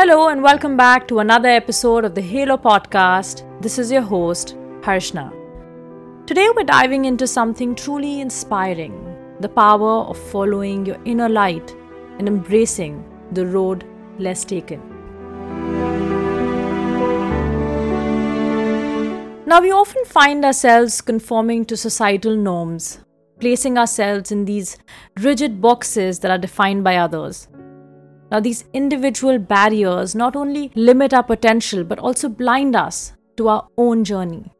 Hello, and welcome back to another episode of the Halo Podcast. This is your host, Harshna. Today, we're diving into something truly inspiring the power of following your inner light and embracing the road less taken. Now, we often find ourselves conforming to societal norms, placing ourselves in these rigid boxes that are defined by others. Now, these individual barriers not only limit our potential but also blind us to our own journey.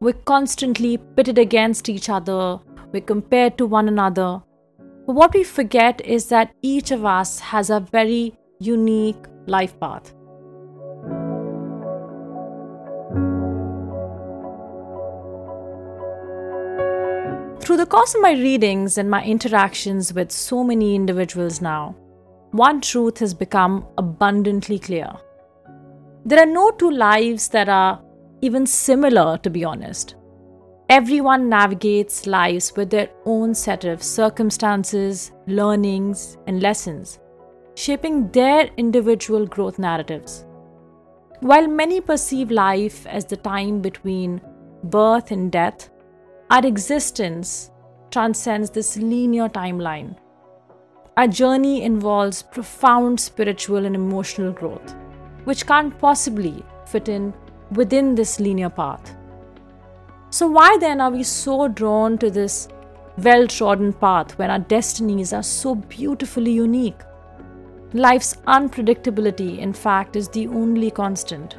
We're constantly pitted against each other, we're compared to one another. But what we forget is that each of us has a very unique life path. Through the course of my readings and my interactions with so many individuals now, one truth has become abundantly clear. There are no two lives that are even similar, to be honest. Everyone navigates lives with their own set of circumstances, learnings, and lessons, shaping their individual growth narratives. While many perceive life as the time between birth and death, our existence transcends this linear timeline our journey involves profound spiritual and emotional growth, which can't possibly fit in within this linear path. So, why then are we so drawn to this well trodden path when our destinies are so beautifully unique? Life's unpredictability, in fact, is the only constant.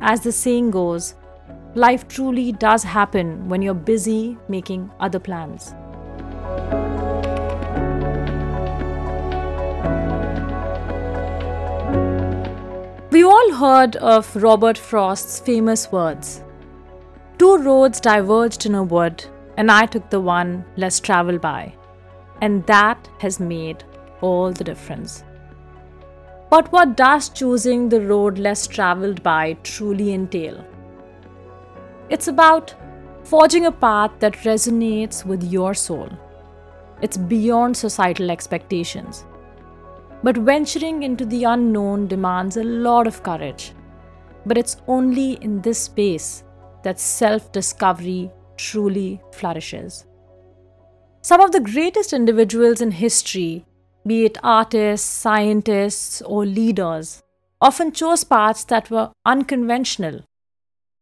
As the saying goes, life truly does happen when you're busy making other plans. Heard of Robert Frost's famous words Two roads diverged in a wood, and I took the one less traveled by. And that has made all the difference. But what does choosing the road less traveled by truly entail? It's about forging a path that resonates with your soul. It's beyond societal expectations. But venturing into the unknown demands a lot of courage. But it's only in this space that self discovery truly flourishes. Some of the greatest individuals in history, be it artists, scientists, or leaders, often chose paths that were unconventional.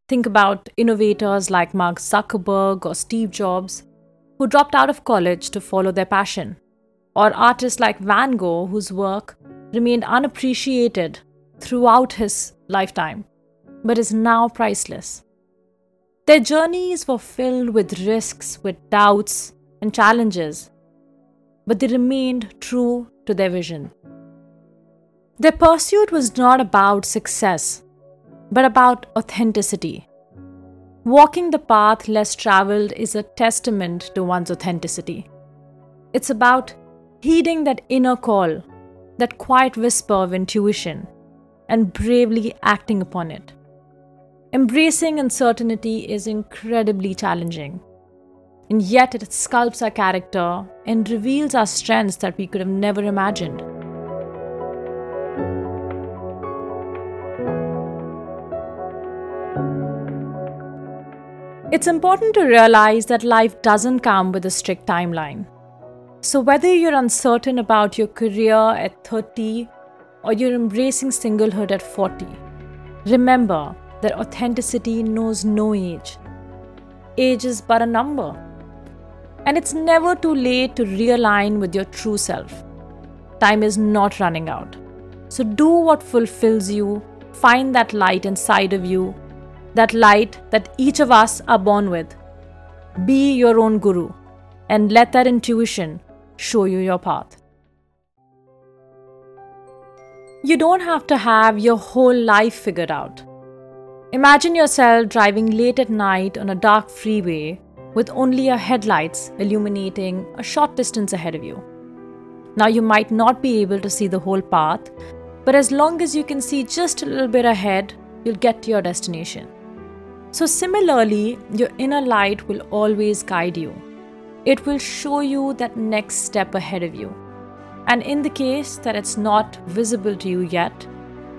Think about innovators like Mark Zuckerberg or Steve Jobs, who dropped out of college to follow their passion or artists like Van Gogh, whose work remained unappreciated throughout his lifetime, but is now priceless. Their journeys were filled with risks, with doubts, and challenges, but they remained true to their vision. Their pursuit was not about success, but about authenticity. Walking the path less traveled is a testament to one's authenticity. It's about heeding that inner call, that quiet whisper of intuition, and bravely acting upon it. Embracing uncertainty is incredibly challenging, and yet it sculpts our character and reveals our strengths that we could have never imagined. It's important to realize that life doesn't come with a strict timeline. So, whether you're uncertain about your career at 30 or you're embracing singlehood at 40, remember that authenticity knows no age. Age is but a number. And it's never too late to realign with your true self. Time is not running out. So, do what fulfills you, find that light inside of you, that light that each of us are born with. Be your own guru and let that intuition show you your path. You don't have to have your whole life figured out. Imagine yourself driving late at night on a dark freeway with only your headlights illuminating a short distance ahead of you. Now, you might not be able to see the whole path, but as long as you can see just a little bit ahead, you'll get to your destination. So, similarly, your inner light will always guide you it will show you that next step ahead of you. And in the case that it's not visible to you yet,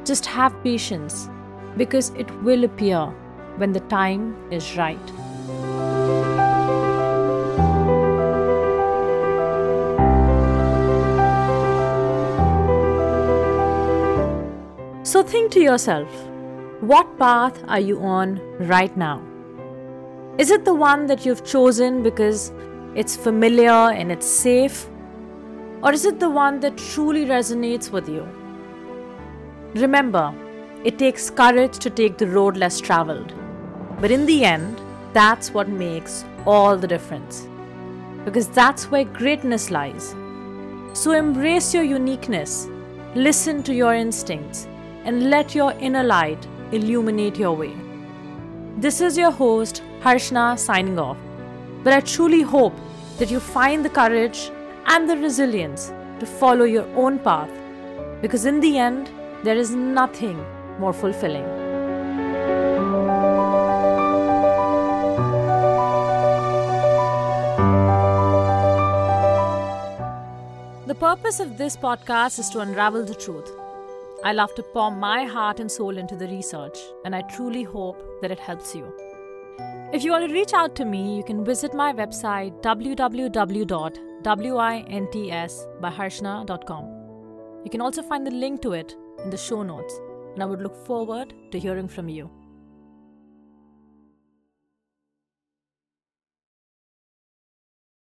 Just have patience because it will appear when the time is right. So think to yourself what path are you on right now? Is it the one that you've chosen because it's familiar and it's safe? Or is it the one that truly resonates with you? Remember, it takes courage to take the road less traveled. But in the end, that's what makes all the difference. Because that's where greatness lies. So embrace your uniqueness, listen to your instincts, and let your inner light illuminate your way. This is your host, Harshna, signing off. But I truly hope that you find the courage and the resilience to follow your own path because, in the end, there is nothing more fulfilling. The purpose of this podcast is to unravel the truth. I love to pour my heart and soul into the research, and I truly hope that it helps you. If you want to reach out to me, you can visit my website www.wintsbyharshna.com. You can also find the link to it in the show notes, and I would look forward to hearing from you.